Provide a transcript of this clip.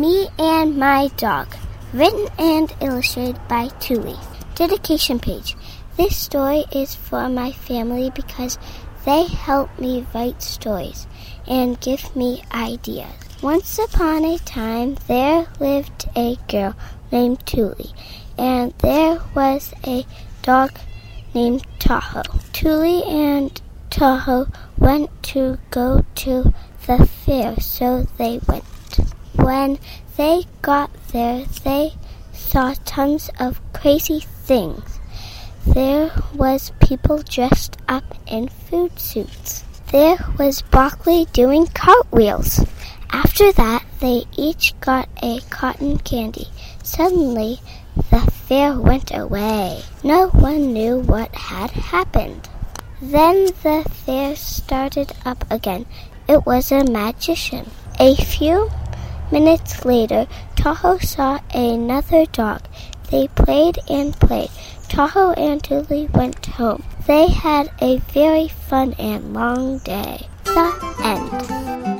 My Dog. Written and illustrated by Tule. Dedication page. This story is for my family because they help me write stories and give me ideas. Once upon a time, there lived a girl named Tule, and there was a dog named Tahoe. Tule and Tahoe went to go to the fair, so they went. When they got there, they saw tons of crazy things. There was people dressed up in food suits. There was broccoli doing cartwheels. After that, they each got a cotton candy. Suddenly, the fair went away. No one knew what had happened. Then the fair started up again. It was a magician. A few minutes later, Tahoe saw another dog. They played and played. Tahoe and Tule went home. They had a very fun and long day. The end.